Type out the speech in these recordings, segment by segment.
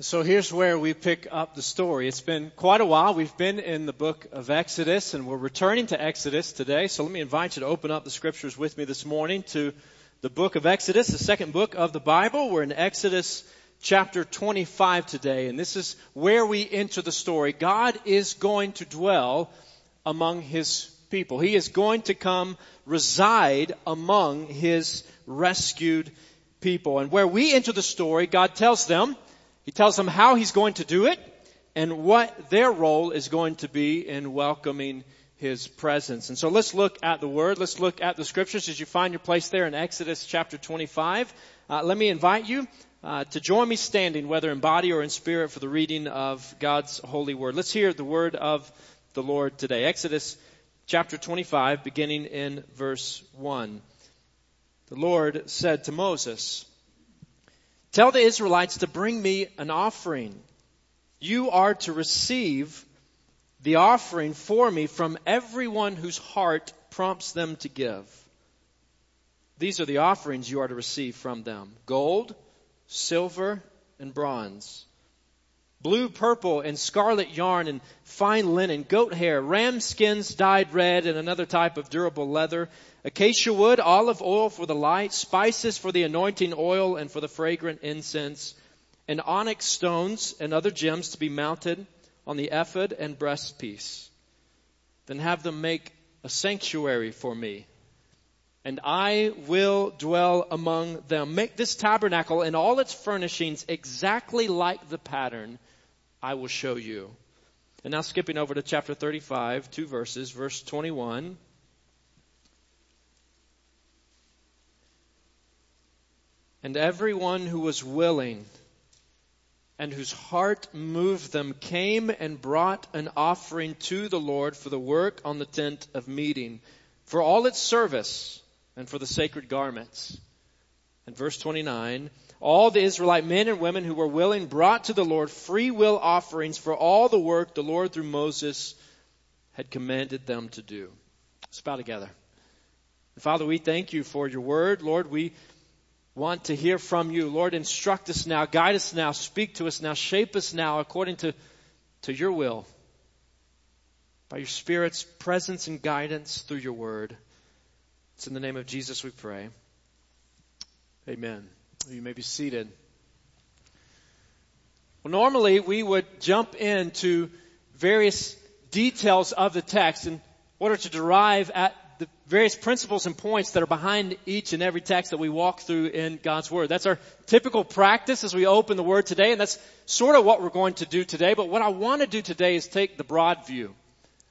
So here's where we pick up the story. It's been quite a while. We've been in the book of Exodus and we're returning to Exodus today. So let me invite you to open up the scriptures with me this morning to the book of Exodus, the second book of the Bible. We're in Exodus chapter 25 today and this is where we enter the story. God is going to dwell among his people. He is going to come reside among his rescued people. And where we enter the story, God tells them he tells them how he's going to do it and what their role is going to be in welcoming his presence. And so let's look at the word. Let's look at the scriptures as you find your place there in Exodus chapter 25. Uh, let me invite you uh, to join me standing, whether in body or in spirit, for the reading of God's holy word. Let's hear the word of the Lord today. Exodus chapter 25, beginning in verse 1. The Lord said to Moses, Tell the Israelites to bring me an offering. You are to receive the offering for me from everyone whose heart prompts them to give. These are the offerings you are to receive from them. Gold, silver, and bronze. Blue, purple, and scarlet yarn and fine linen, goat hair, ram skins dyed red, and another type of durable leather, acacia wood, olive oil for the light, spices for the anointing oil and for the fragrant incense, and onyx stones and other gems to be mounted on the ephod and breastpiece. Then have them make a sanctuary for me, and I will dwell among them. Make this tabernacle and all its furnishings exactly like the pattern I will show you. And now skipping over to chapter 35, two verses, verse 21. And everyone who was willing and whose heart moved them came and brought an offering to the Lord for the work on the tent of meeting, for all its service and for the sacred garments. And verse 29, all the Israelite men and women who were willing brought to the Lord free will offerings for all the work the Lord through Moses had commanded them to do. Let's bow together. Father, we thank you for your word. Lord, we want to hear from you. Lord, instruct us now, guide us now, speak to us now, shape us now according to, to your will. By your Spirit's presence and guidance through your word. It's in the name of Jesus we pray. Amen. You may be seated. Well, normally we would jump into various details of the text in order to derive at the various principles and points that are behind each and every text that we walk through in God's Word. That's our typical practice as we open the Word today, and that's sort of what we're going to do today. But what I want to do today is take the broad view.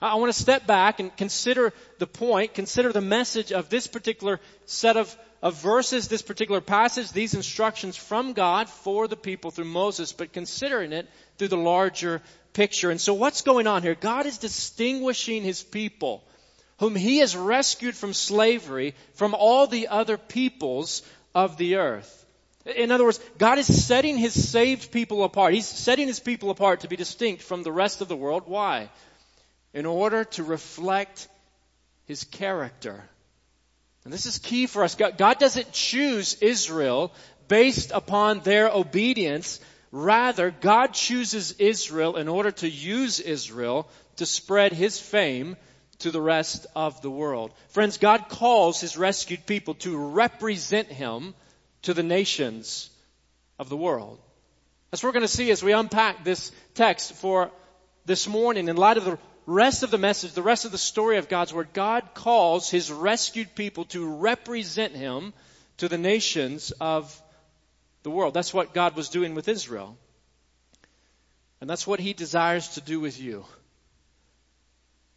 I want to step back and consider the point, consider the message of this particular set of, of verses, this particular passage, these instructions from God for the people through Moses, but considering it through the larger picture. And so what's going on here? God is distinguishing His people whom he has rescued from slavery from all the other peoples of the earth. In other words, God is setting his saved people apart. He's setting his people apart to be distinct from the rest of the world. Why? In order to reflect his character. And this is key for us. God, God doesn't choose Israel based upon their obedience. Rather, God chooses Israel in order to use Israel to spread his fame to the rest of the world. Friends, God calls His rescued people to represent Him to the nations of the world. That's what we're going to see as we unpack this text for this morning in light of the rest of the message, the rest of the story of God's Word. God calls His rescued people to represent Him to the nations of the world. That's what God was doing with Israel. And that's what He desires to do with you.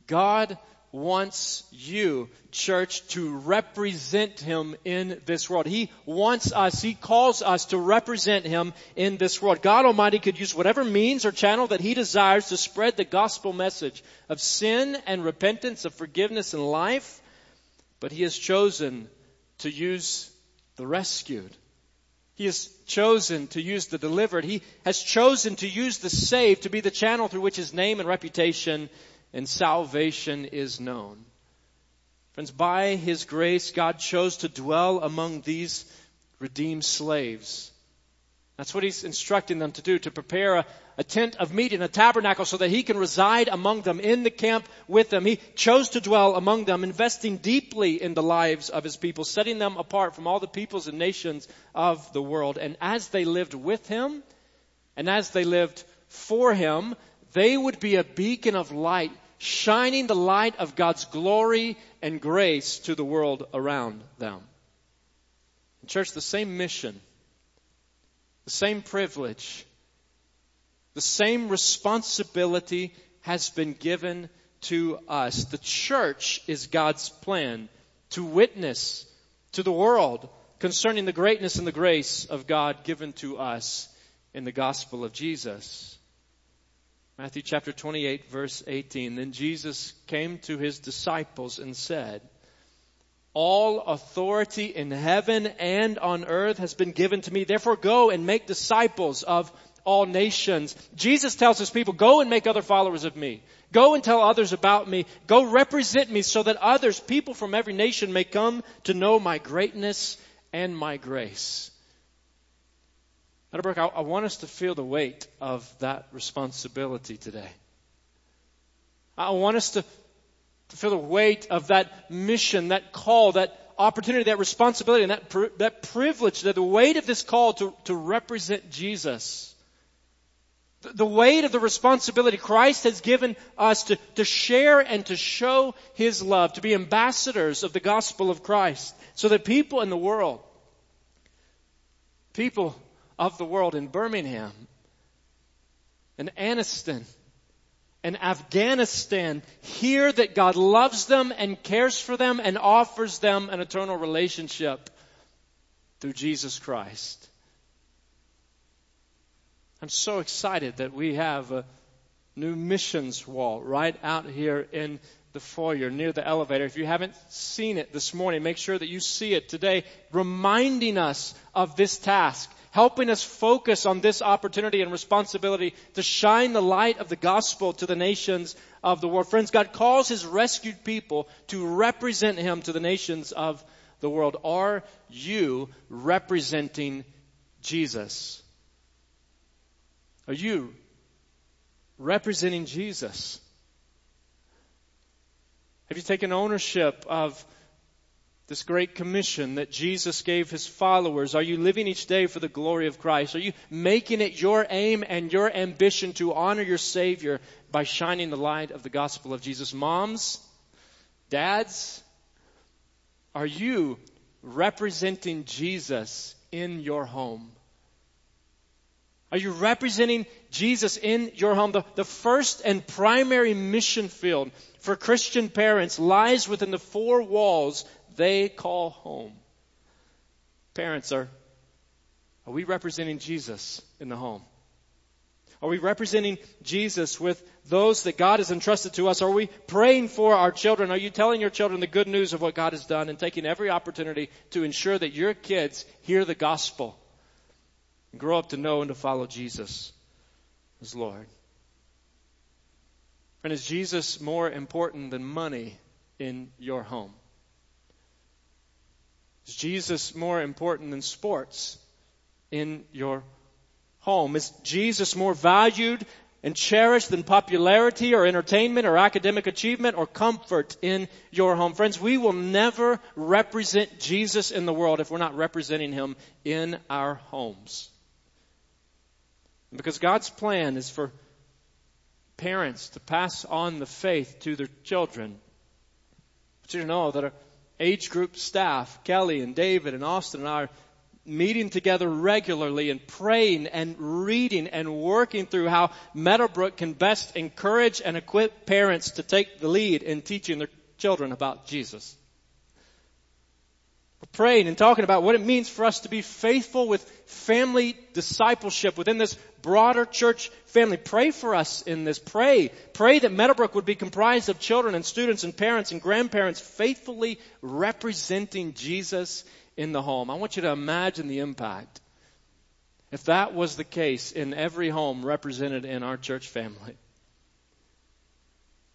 God wants you, church, to represent Him in this world. He wants us, He calls us to represent Him in this world. God Almighty could use whatever means or channel that He desires to spread the gospel message of sin and repentance, of forgiveness and life, but He has chosen to use the rescued. He has chosen to use the delivered. He has chosen to use the saved to be the channel through which His name and reputation and salvation is known. Friends, by His grace, God chose to dwell among these redeemed slaves. That's what he's instructing them to do, to prepare a, a, tent of meeting, a tabernacle, so that he can reside among them in the camp with them. He chose to dwell among them, investing deeply in the lives of his people, setting them apart from all the peoples and nations of the world. And as they lived with him, and as they lived for him, they would be a beacon of light, shining the light of God's glory and grace to the world around them. Church, the same mission the same privilege, the same responsibility has been given to us. The church is God's plan to witness to the world concerning the greatness and the grace of God given to us in the gospel of Jesus. Matthew chapter 28 verse 18. Then Jesus came to his disciples and said, all authority in heaven and on earth has been given to me. Therefore go and make disciples of all nations. Jesus tells his people, go and make other followers of me. Go and tell others about me. Go represent me so that others, people from every nation may come to know my greatness and my grace. Meadowbrook, I, I want us to feel the weight of that responsibility today. I want us to to feel the weight of that mission, that call, that opportunity, that responsibility, and that, that privilege, that the weight of this call to, to represent Jesus. The, the weight of the responsibility Christ has given us to, to share and to show His love, to be ambassadors of the gospel of Christ, so that people in the world, people of the world in Birmingham, in Anniston, and Afghanistan hear that God loves them and cares for them and offers them an eternal relationship through Jesus Christ. I'm so excited that we have a new missions wall right out here in the foyer near the elevator. If you haven't seen it this morning, make sure that you see it today, reminding us of this task helping us focus on this opportunity and responsibility to shine the light of the gospel to the nations of the world. Friends, God calls His rescued people to represent Him to the nations of the world. Are you representing Jesus? Are you representing Jesus? Have you taken ownership of this great commission that Jesus gave his followers? Are you living each day for the glory of Christ? Are you making it your aim and your ambition to honor your Savior by shining the light of the gospel of Jesus? Moms, dads, are you representing Jesus in your home? Are you representing Jesus in your home? The, the first and primary mission field for Christian parents lies within the four walls they call home. Parents, are, are we representing Jesus in the home? Are we representing Jesus with those that God has entrusted to us? Are we praying for our children? Are you telling your children the good news of what God has done and taking every opportunity to ensure that your kids hear the gospel and grow up to know and to follow Jesus as Lord? And is Jesus more important than money in your home? Is Jesus more important than sports in your home? Is Jesus more valued and cherished than popularity or entertainment or academic achievement or comfort in your home? Friends, we will never represent Jesus in the world if we're not representing Him in our homes. Because God's plan is for parents to pass on the faith to their children. But you know that age group staff, Kelly and David and Austin and I are meeting together regularly and praying and reading and working through how Meadowbrook can best encourage and equip parents to take the lead in teaching their children about Jesus. We're praying and talking about what it means for us to be faithful with family discipleship within this broader church family. Pray for us in this. Pray. Pray that Meadowbrook would be comprised of children and students and parents and grandparents faithfully representing Jesus in the home. I want you to imagine the impact if that was the case in every home represented in our church family.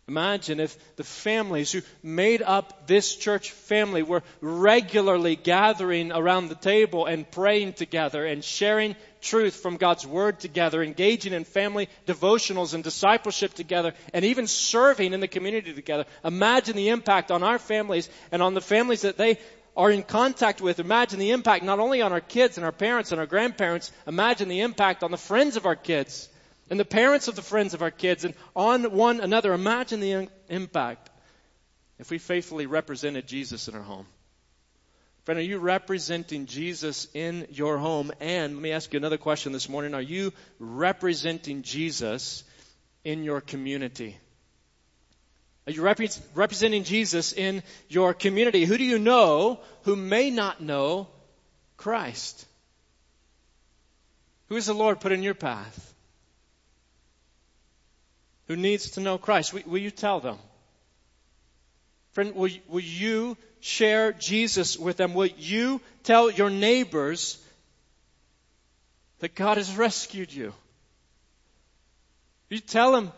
Imagine if the families who made up this church family were regularly gathering around the table and praying together and sharing truth from God's Word together, engaging in family devotionals and discipleship together, and even serving in the community together. Imagine the impact on our families and on the families that they are in contact with. Imagine the impact not only on our kids and our parents and our grandparents, imagine the impact on the friends of our kids and the parents of the friends of our kids and on one another. Imagine the impact if we faithfully represented Jesus in our home. Friend, are you representing Jesus in your home? And let me ask you another question this morning. Are you representing Jesus in your community? Are you rep- representing Jesus in your community? Who do you know who may not know Christ? Who is the Lord put in your path? Who needs to know Christ. Will, will you tell them? Friend, will, will you share Jesus with them? Will you tell your neighbors that God has rescued you? Will you tell them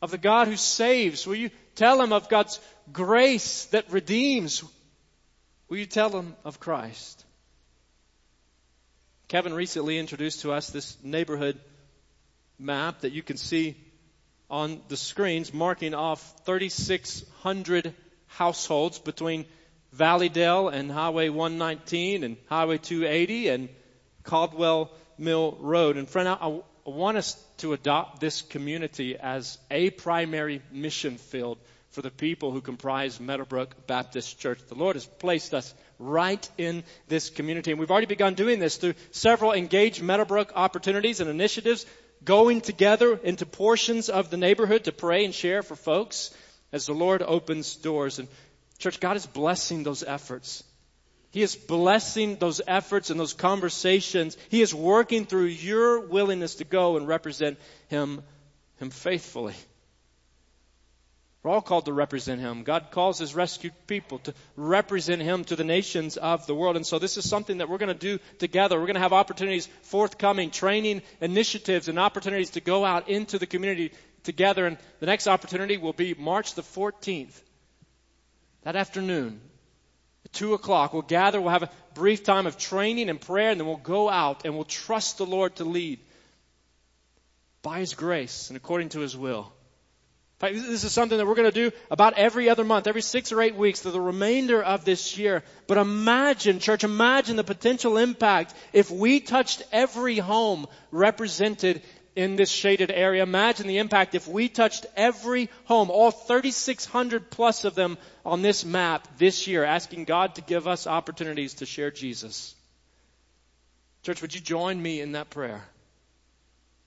of the God who saves? Will you tell them of God's grace that redeems? Will you tell them of Christ? Kevin recently introduced to us this neighborhood map that you can see on the screens marking off 3,600 households between Valleydale and Highway 119 and Highway 280 and Caldwell Mill Road. And friend, I, I want us to adopt this community as a primary mission field for the people who comprise Meadowbrook Baptist Church. The Lord has placed us right in this community. And we've already begun doing this through several engaged Meadowbrook opportunities and initiatives going together into portions of the neighborhood to pray and share for folks as the Lord opens doors. And church, God is blessing those efforts. He is blessing those efforts and those conversations. He is working through your willingness to go and represent Him, Him faithfully. We're all called to represent Him. God calls His rescued people to represent Him to the nations of the world. And so this is something that we're going to do together. We're going to have opportunities forthcoming, training initiatives and opportunities to go out into the community together. And the next opportunity will be March the 14th. That afternoon, at 2 o'clock, we'll gather, we'll have a brief time of training and prayer, and then we'll go out and we'll trust the Lord to lead by His grace and according to His will. This is something that we're going to do about every other month, every six or eight weeks for the remainder of this year. But imagine, church, imagine the potential impact if we touched every home represented in this shaded area. Imagine the impact if we touched every home, all 3,600 plus of them on this map this year, asking God to give us opportunities to share Jesus. Church, would you join me in that prayer?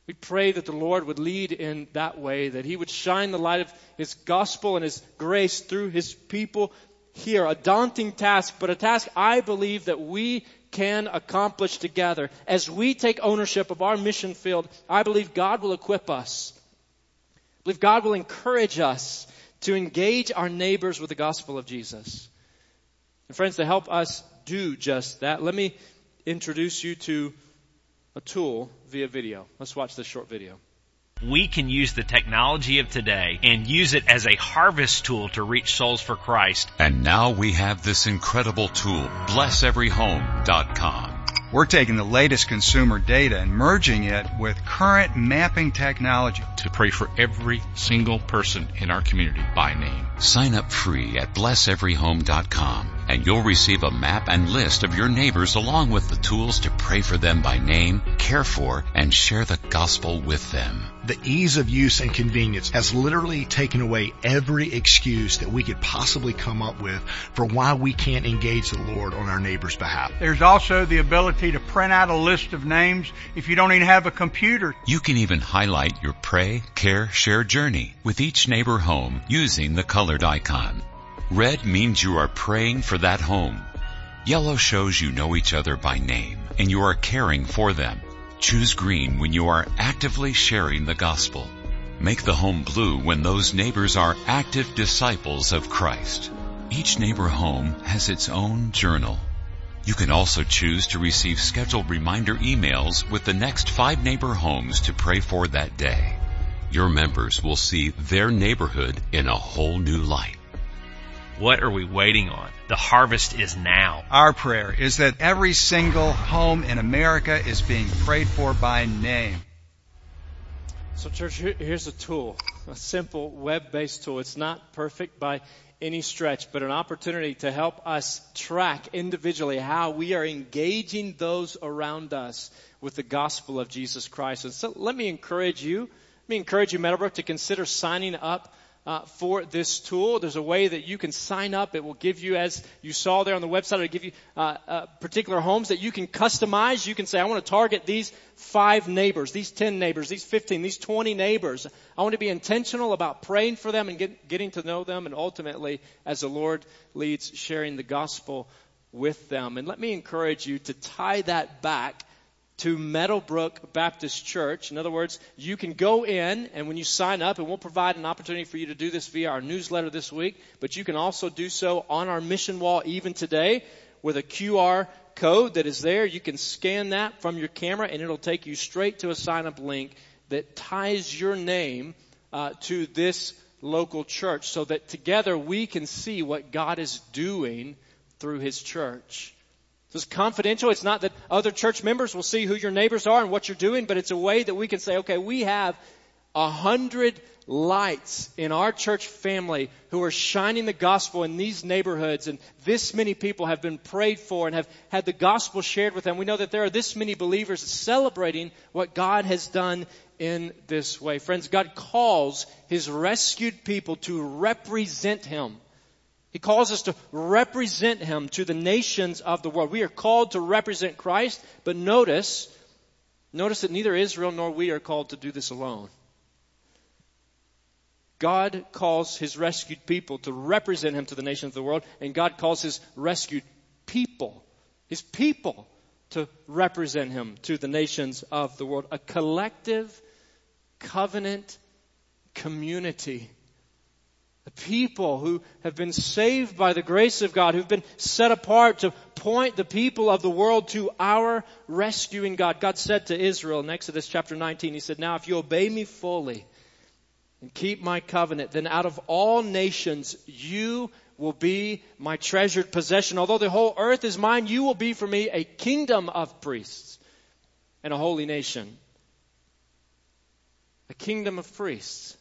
We pray that the Lord would lead in that way, that He would shine the light of His gospel and His grace through His people here. A daunting task, but a task I believe that we can accomplish together. As we take ownership of our mission field, I believe God will equip us. I believe God will encourage us to engage our neighbors with the gospel of Jesus. And friends, to help us do just that, let me introduce you to a tool via video. Let's watch this short video. We can use the technology of today and use it as a harvest tool to reach souls for Christ. And now we have this incredible tool, blesseveryhome.com. We're taking the latest consumer data and merging it with current mapping technology to pray for every single person in our community by name. Sign up free at blesseveryhome.com and you'll receive a map and list of your neighbors along with the tools to pray for them by name, care for, and share the gospel with them. The ease of use and convenience has literally taken away every excuse that we could possibly come up with for why we can't engage the Lord on our neighbor's behalf. There's also the ability to print out a list of names if you don't even have a computer. You can even highlight your pray, care, share journey with each neighbor home using the colored icon. Red means you are praying for that home. Yellow shows you know each other by name and you are caring for them. Choose green when you are actively sharing the gospel. Make the home blue when those neighbors are active disciples of Christ. Each neighbor home has its own journal. You can also choose to receive scheduled reminder emails with the next five neighbor homes to pray for that day. your members will see their neighborhood in a whole new light. What are we waiting on? The harvest is now. Our prayer is that every single home in America is being prayed for by name. So, church, here's a tool, a simple web based tool. It's not perfect by any stretch, but an opportunity to help us track individually how we are engaging those around us with the gospel of Jesus Christ. And so let me encourage you, let me encourage you, Meadowbrook, to consider signing up uh, for this tool. There's a way that you can sign up. It will give you, as you saw there on the website, it'll give you uh, uh, particular homes that you can customize. You can say, I want to target these five neighbors, these 10 neighbors, these 15, these 20 neighbors. I want to be intentional about praying for them and get, getting to know them and ultimately, as the Lord leads, sharing the gospel with them. And let me encourage you to tie that back to Meadowbrook Baptist Church. In other words, you can go in and when you sign up, and we'll provide an opportunity for you to do this via our newsletter this week, but you can also do so on our mission wall even today with a QR code that is there. You can scan that from your camera and it'll take you straight to a sign up link that ties your name uh, to this local church so that together we can see what God is doing through His church. This is confidential. It's not that other church members will see who your neighbors are and what you're doing, but it's a way that we can say, okay, we have a hundred lights in our church family who are shining the gospel in these neighborhoods and this many people have been prayed for and have had the gospel shared with them. We know that there are this many believers celebrating what God has done in this way. Friends, God calls His rescued people to represent Him. He calls us to represent Him to the nations of the world. We are called to represent Christ, but notice, notice that neither Israel nor we are called to do this alone. God calls His rescued people to represent Him to the nations of the world, and God calls His rescued people, His people, to represent Him to the nations of the world. A collective covenant community the people who have been saved by the grace of God, who've been set apart to point the people of the world to our rescuing God. God said to Israel in Exodus chapter 19, He said, Now if you obey me fully and keep my covenant, then out of all nations you will be my treasured possession. Although the whole earth is mine, you will be for me a kingdom of priests and a holy nation. A kingdom of priests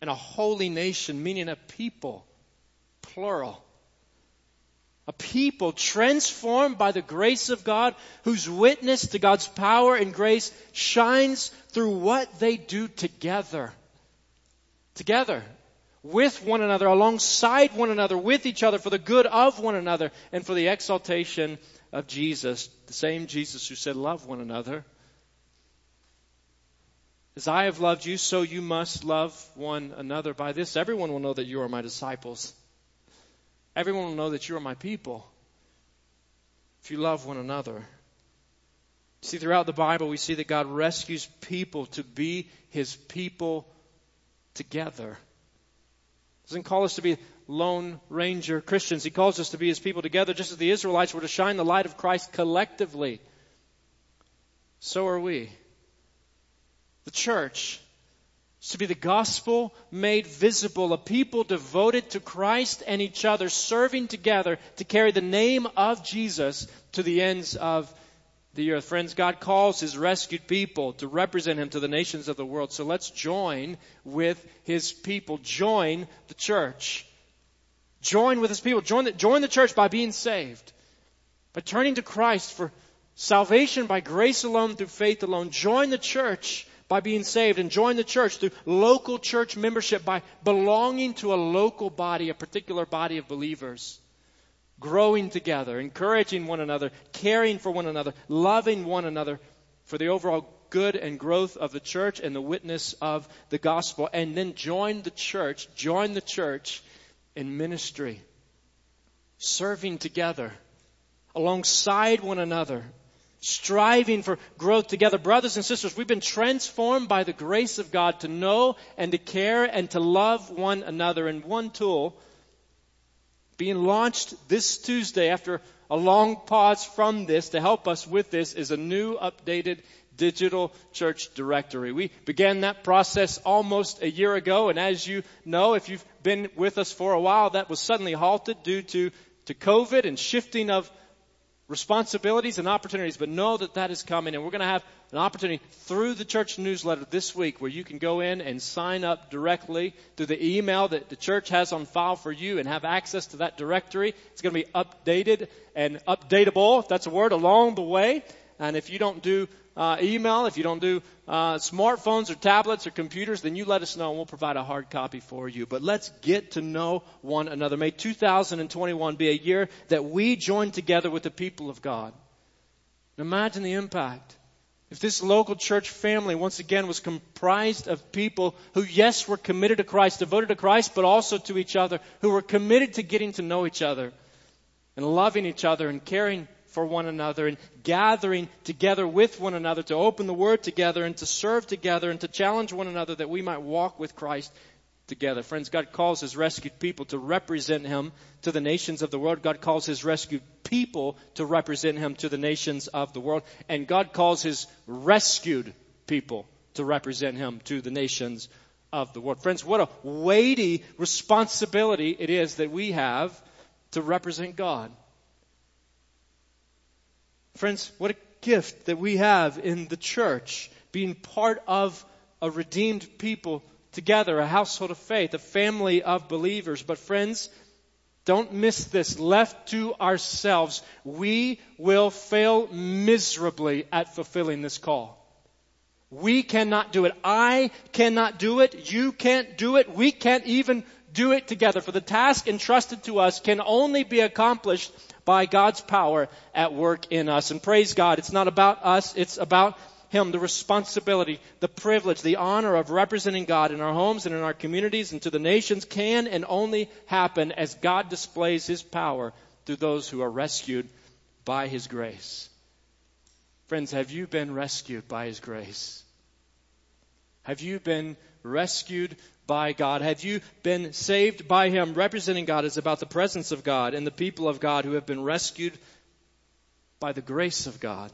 and a holy nation, meaning a people, plural. A people transformed by the grace of God, whose witness to God's power and grace shines through what they do together. Together. With one another, alongside one another, with each other, for the good of one another, and for the exaltation of Jesus. The same Jesus who said, Love one another. As I have loved you, so you must love one another. By this, everyone will know that you are my disciples. Everyone will know that you are my people. If you love one another. See, throughout the Bible, we see that God rescues people to be his people together. He doesn't call us to be lone ranger Christians. He calls us to be his people together, just as the Israelites were to shine the light of Christ collectively. So are we. The church is to be the gospel made visible, a people devoted to Christ and each other, serving together to carry the name of Jesus to the ends of the earth. Friends, God calls His rescued people to represent Him to the nations of the world. So let's join with His people. Join the church. Join with His people. Join the, join the church by being saved. By turning to Christ for salvation by grace alone through faith alone. Join the church by being saved and join the church through local church membership by belonging to a local body, a particular body of believers. Growing together, encouraging one another, caring for one another, loving one another for the overall good and growth of the church and the witness of the gospel. And then join the church, join the church in ministry, serving together alongside one another striving for growth together. Brothers and sisters, we've been transformed by the grace of God to know and to care and to love one another. And one tool being launched this Tuesday after a long pause from this to help us with this is a new updated digital church directory. We began that process almost a year ago, and as you know, if you've been with us for a while, that was suddenly halted due to, to COVID and shifting of responsibilities and opportunities, but know that that is coming, and we're going to have an opportunity through the church newsletter this week where you can go in and sign up directly through the email that the church has on file for you and have access to that directory. It's going to be updated and updatable, if that's a word, along the way. And if you don't do uh, email, if you don't do uh, smartphones or tablets or computers, then you let us know and we'll provide a hard copy for you. But let's get to know one another. May 2021 be a year that we join together with the people of God. Imagine the impact. If this local church family once again was comprised of people who, yes, were committed to Christ, devoted to Christ, but also to each other, who were committed to getting to know each other and loving each other and caring for one another and gathering together with one another to open the Word together and to serve together and to challenge one another that we might walk with Christ together. Friends, God calls His rescued people to represent Him to the nations of the world. God calls His rescued people to represent Him to the nations of the world. And God calls His rescued people to represent Him to the nations of the world. Friends, what a weighty responsibility it is that we have to represent God. Friends, what a gift that we have in the church, being part of a redeemed people together, a household of faith, a family of believers. But friends, don't miss this. Left to ourselves, we will fail miserably at fulfilling this call. We cannot do it. I cannot do it. You can't do it. We can't even do it together. For the task entrusted to us can only be accomplished by God's power at work in us. And praise God, it's not about us, it's about Him, the responsibility, the privilege, the honor of representing God in our homes and in our communities and to the nations can and only happen as God displays His power through those who are rescued by His grace. Friends, have you been rescued by His grace? Have you been rescued by God? Have you been saved by Him? Representing God is about the presence of God and the people of God who have been rescued by the grace of God.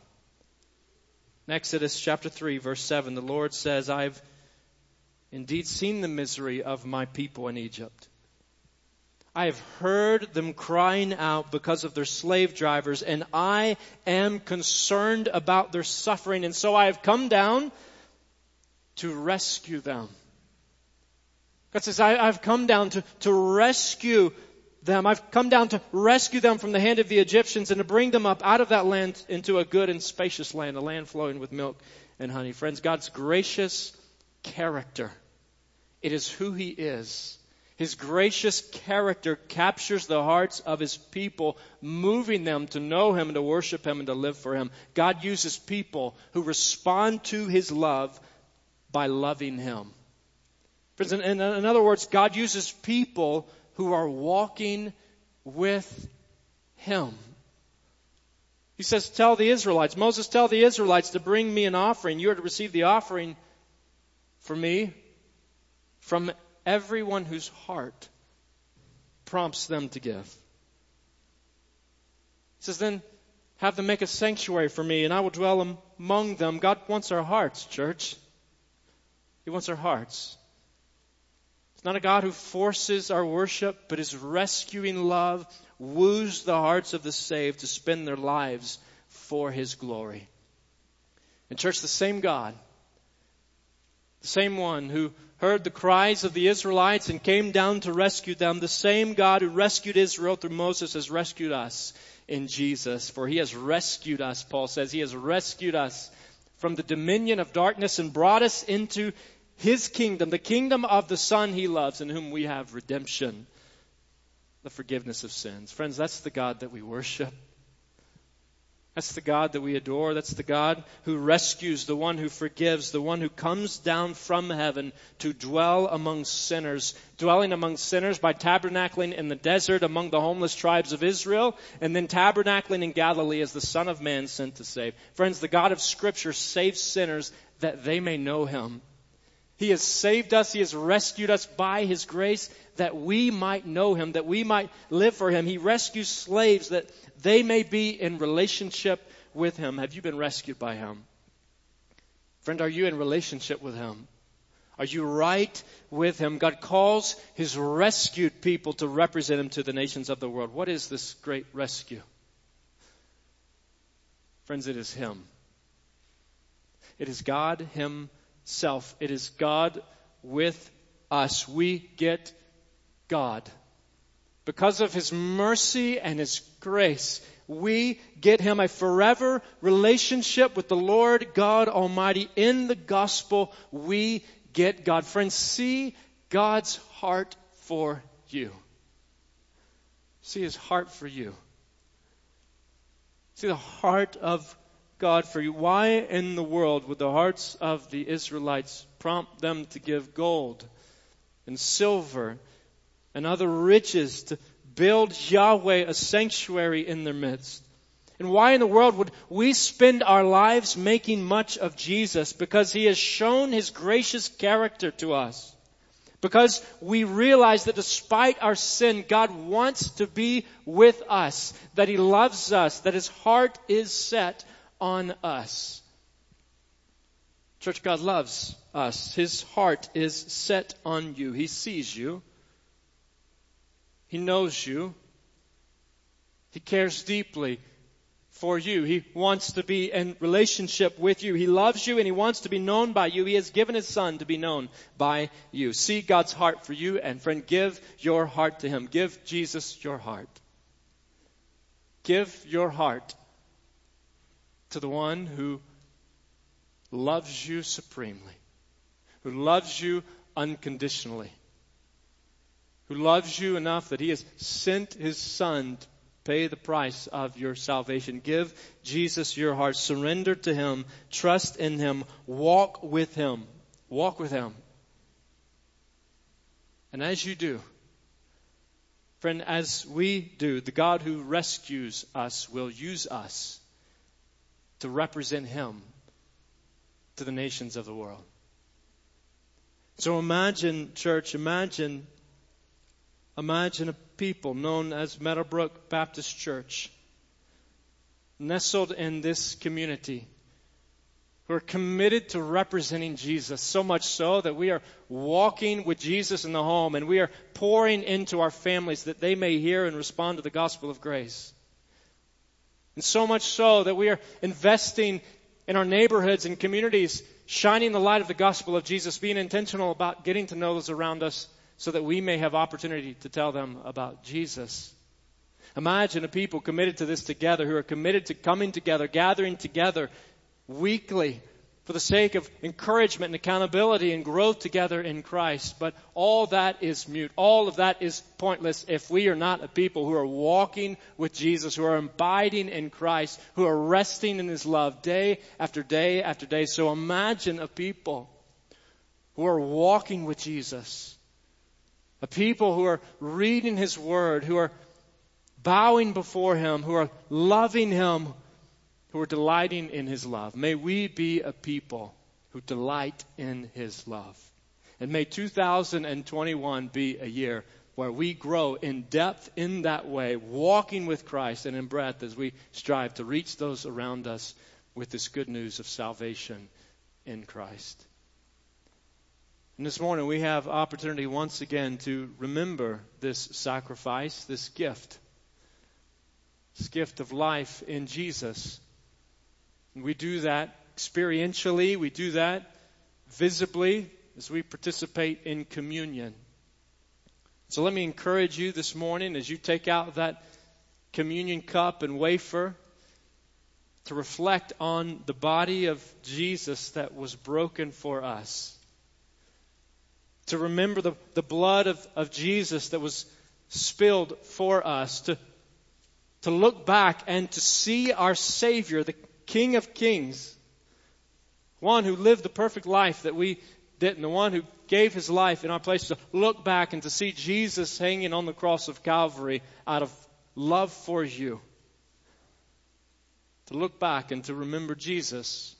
In Exodus chapter 3, verse 7, the Lord says, I've indeed seen the misery of my people in Egypt. I have heard them crying out because of their slave drivers, and I am concerned about their suffering, and so I have come down to rescue them. God says, I, have come down to, to rescue them. I've come down to rescue them from the hand of the Egyptians and to bring them up out of that land into a good and spacious land, a land flowing with milk and honey. Friends, God's gracious character. It is who He is. His gracious character captures the hearts of His people, moving them to know Him and to worship Him and to live for Him. God uses people who respond to His love by loving Him. Friends, in, in, in other words, God uses people who are walking with Him. He says, Tell the Israelites, Moses, tell the Israelites to bring me an offering. You are to receive the offering for me from everyone whose heart prompts them to give. He says, Then have them make a sanctuary for me, and I will dwell among them. God wants our hearts, church. He wants our hearts not a God who forces our worship, but his rescuing love woos the hearts of the saved to spend their lives for his glory. And, church, the same God, the same one who heard the cries of the Israelites and came down to rescue them, the same God who rescued Israel through Moses has rescued us in Jesus. For he has rescued us, Paul says. He has rescued us from the dominion of darkness and brought us into his kingdom, the kingdom of the Son he loves, in whom we have redemption, the forgiveness of sins. Friends, that's the God that we worship. That's the God that we adore. That's the God who rescues, the one who forgives, the one who comes down from heaven to dwell among sinners, dwelling among sinners by tabernacling in the desert among the homeless tribes of Israel, and then tabernacling in Galilee as the Son of Man sent to save. Friends, the God of Scripture saves sinners that they may know him. He has saved us. He has rescued us by His grace that we might know Him, that we might live for Him. He rescues slaves that they may be in relationship with Him. Have you been rescued by Him? Friend, are you in relationship with Him? Are you right with Him? God calls His rescued people to represent Him to the nations of the world. What is this great rescue? Friends, it is Him. It is God Himself. It is God with us. We get God. Because of His mercy and His grace, we get Him a forever relationship with the Lord God Almighty. In the gospel, we get God. Friends, see God's heart for you. See His heart for you. See the heart of God for you. Why in the world would the hearts of the Israelites prompt them to give gold and silver and other riches to build Yahweh a sanctuary in their midst? And why in the world would we spend our lives making much of Jesus? Because He has shown His gracious character to us. Because we realize that despite our sin, God wants to be with us, that He loves us, that His heart is set on us. Church, God loves us. His heart is set on you. He sees you. He knows you. He cares deeply for you. He wants to be in relationship with you. He loves you and he wants to be known by you. He has given his son to be known by you. See God's heart for you and friend, give your heart to him. Give Jesus your heart. Give your heart to the one who loves you supremely, who loves you unconditionally, who loves you enough that he has sent his son to Pay the price of your salvation. Give Jesus your heart. Surrender to Him. Trust in Him. Walk with Him. Walk with Him. And as you do, friend, as we do, the God who rescues us will use us to represent Him to the nations of the world. So imagine, church, imagine Imagine a people known as Meadowbrook Baptist Church, nestled in this community, who are committed to representing Jesus, so much so that we are walking with Jesus in the home and we are pouring into our families that they may hear and respond to the gospel of grace. And so much so that we are investing in our neighborhoods and communities, shining the light of the gospel of Jesus, being intentional about getting to know those around us so that we may have opportunity to tell them about Jesus. Imagine a people committed to this together, who are committed to coming together, gathering together weekly for the sake of encouragement and accountability and growth together in Christ. But all that is mute. All of that is pointless if we are not a people who are walking with Jesus, who are abiding in Christ, who are resting in His love day after day after day. So imagine a people who are walking with Jesus a people who are reading His Word, who are bowing before Him, who are loving Him, who are delighting in His love. May we be a people who delight in His love. And may 2021 be a year where we grow in depth in that way, walking with Christ and in breadth as we strive to reach those around us with this good news of salvation in Christ. And this morning we have opportunity once again to remember this sacrifice, this gift, this gift of life in Jesus. We do that experientially, we do that visibly as we participate in communion. So let me encourage you this morning as you take out that communion cup and wafer to reflect on the body of Jesus that was broken for us. To remember the, the blood of, of Jesus that was spilled for us, to, to look back and to see our Savior, the King of Kings, one who lived the perfect life that we didn't, the one who gave his life in our place, to look back and to see Jesus hanging on the cross of Calvary out of love for you. To look back and to remember Jesus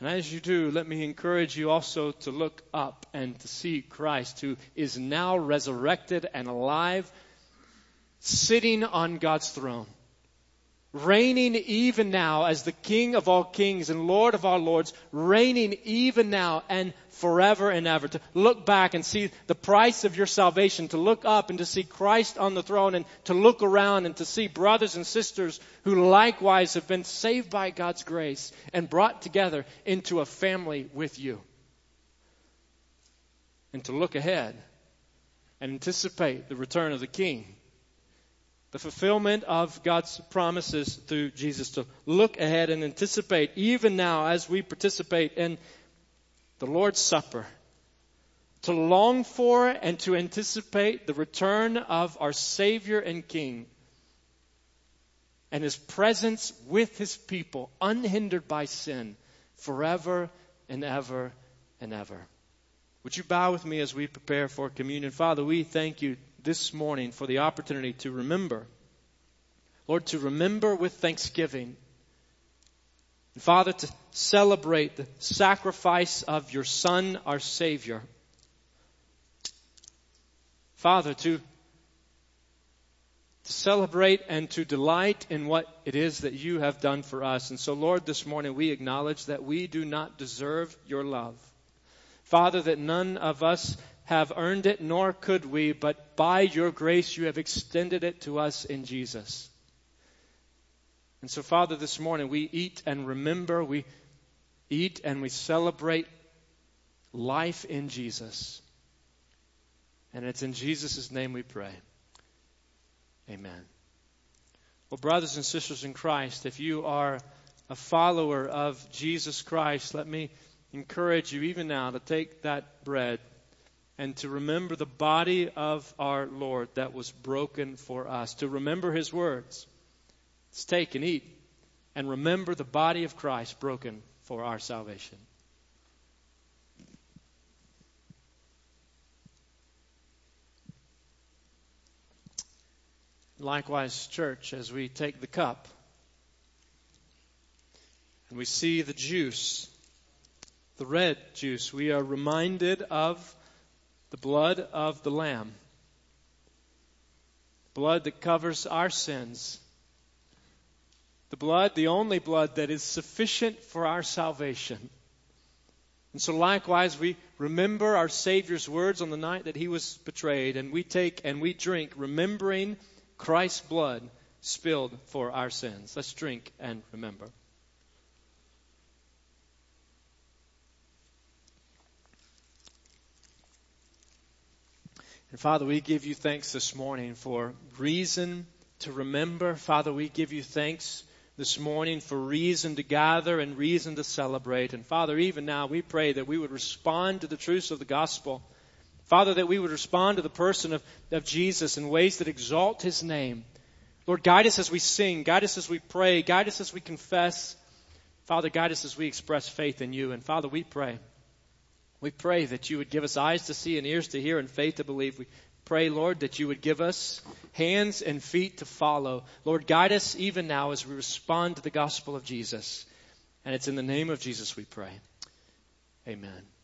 And as you do, let me encourage you also to look up and to see Christ, who is now resurrected and alive, sitting on God's throne. Reigning even now as the King of all kings and Lord of all lords, reigning even now and forever and ever. To look back and see the price of your salvation, to look up and to see Christ on the throne and to look around and to see brothers and sisters who likewise have been saved by God's grace and brought together into a family with you. And to look ahead and anticipate the return of the King the fulfillment of God's promises through Jesus, to look ahead and anticipate, even now as we participate in the Lord's Supper, to long for and to anticipate the return of our Savior and King and His presence with His people, unhindered by sin, forever and ever and ever. Would you bow with me as we prepare for communion? Father, we thank you this morning for the opportunity to remember. Lord, to remember with thanksgiving. And Father, to celebrate the sacrifice of your Son, our Savior. Father, to, to celebrate and to delight in what it is that you have done for us. And so, Lord, this morning we acknowledge that we do not deserve your love. Father, that none of us have earned it, nor could we, but by your grace you have extended it to us in Jesus. And so, Father, this morning we eat and remember, we eat and we celebrate life in Jesus. And it's in Jesus' name we pray. Amen. Well, brothers and sisters in Christ, if you are a follower of Jesus Christ, let me encourage you even now to take that bread and to remember the body of our Lord that was broken for us, to remember his words. Let's take and eat and remember the body of Christ broken for our salvation. Likewise, church, as we take the cup and we see the juice, the red juice, we are reminded of the blood of the Lamb. Blood that covers our sins. The blood, the only blood that is sufficient for our salvation. And so, likewise, we remember our Savior's words on the night that he was betrayed, and we take and we drink, remembering Christ's blood spilled for our sins. Let's drink and remember. And Father, we give you thanks this morning for reason to remember. Father, we give you thanks this morning for reason to gather and reason to celebrate. And Father, even now we pray that we would respond to the truths of the gospel. Father, that we would respond to the person of, of Jesus in ways that exalt his name. Lord, guide us as we sing, guide us as we pray, guide us as we confess. Father, guide us as we express faith in you. And Father, we pray we pray that you would give us eyes to see and ears to hear and faith to believe. We pray, Lord, that you would give us hands and feet to follow. Lord, guide us even now as we respond to the gospel of Jesus. And it's in the name of Jesus we pray. Amen.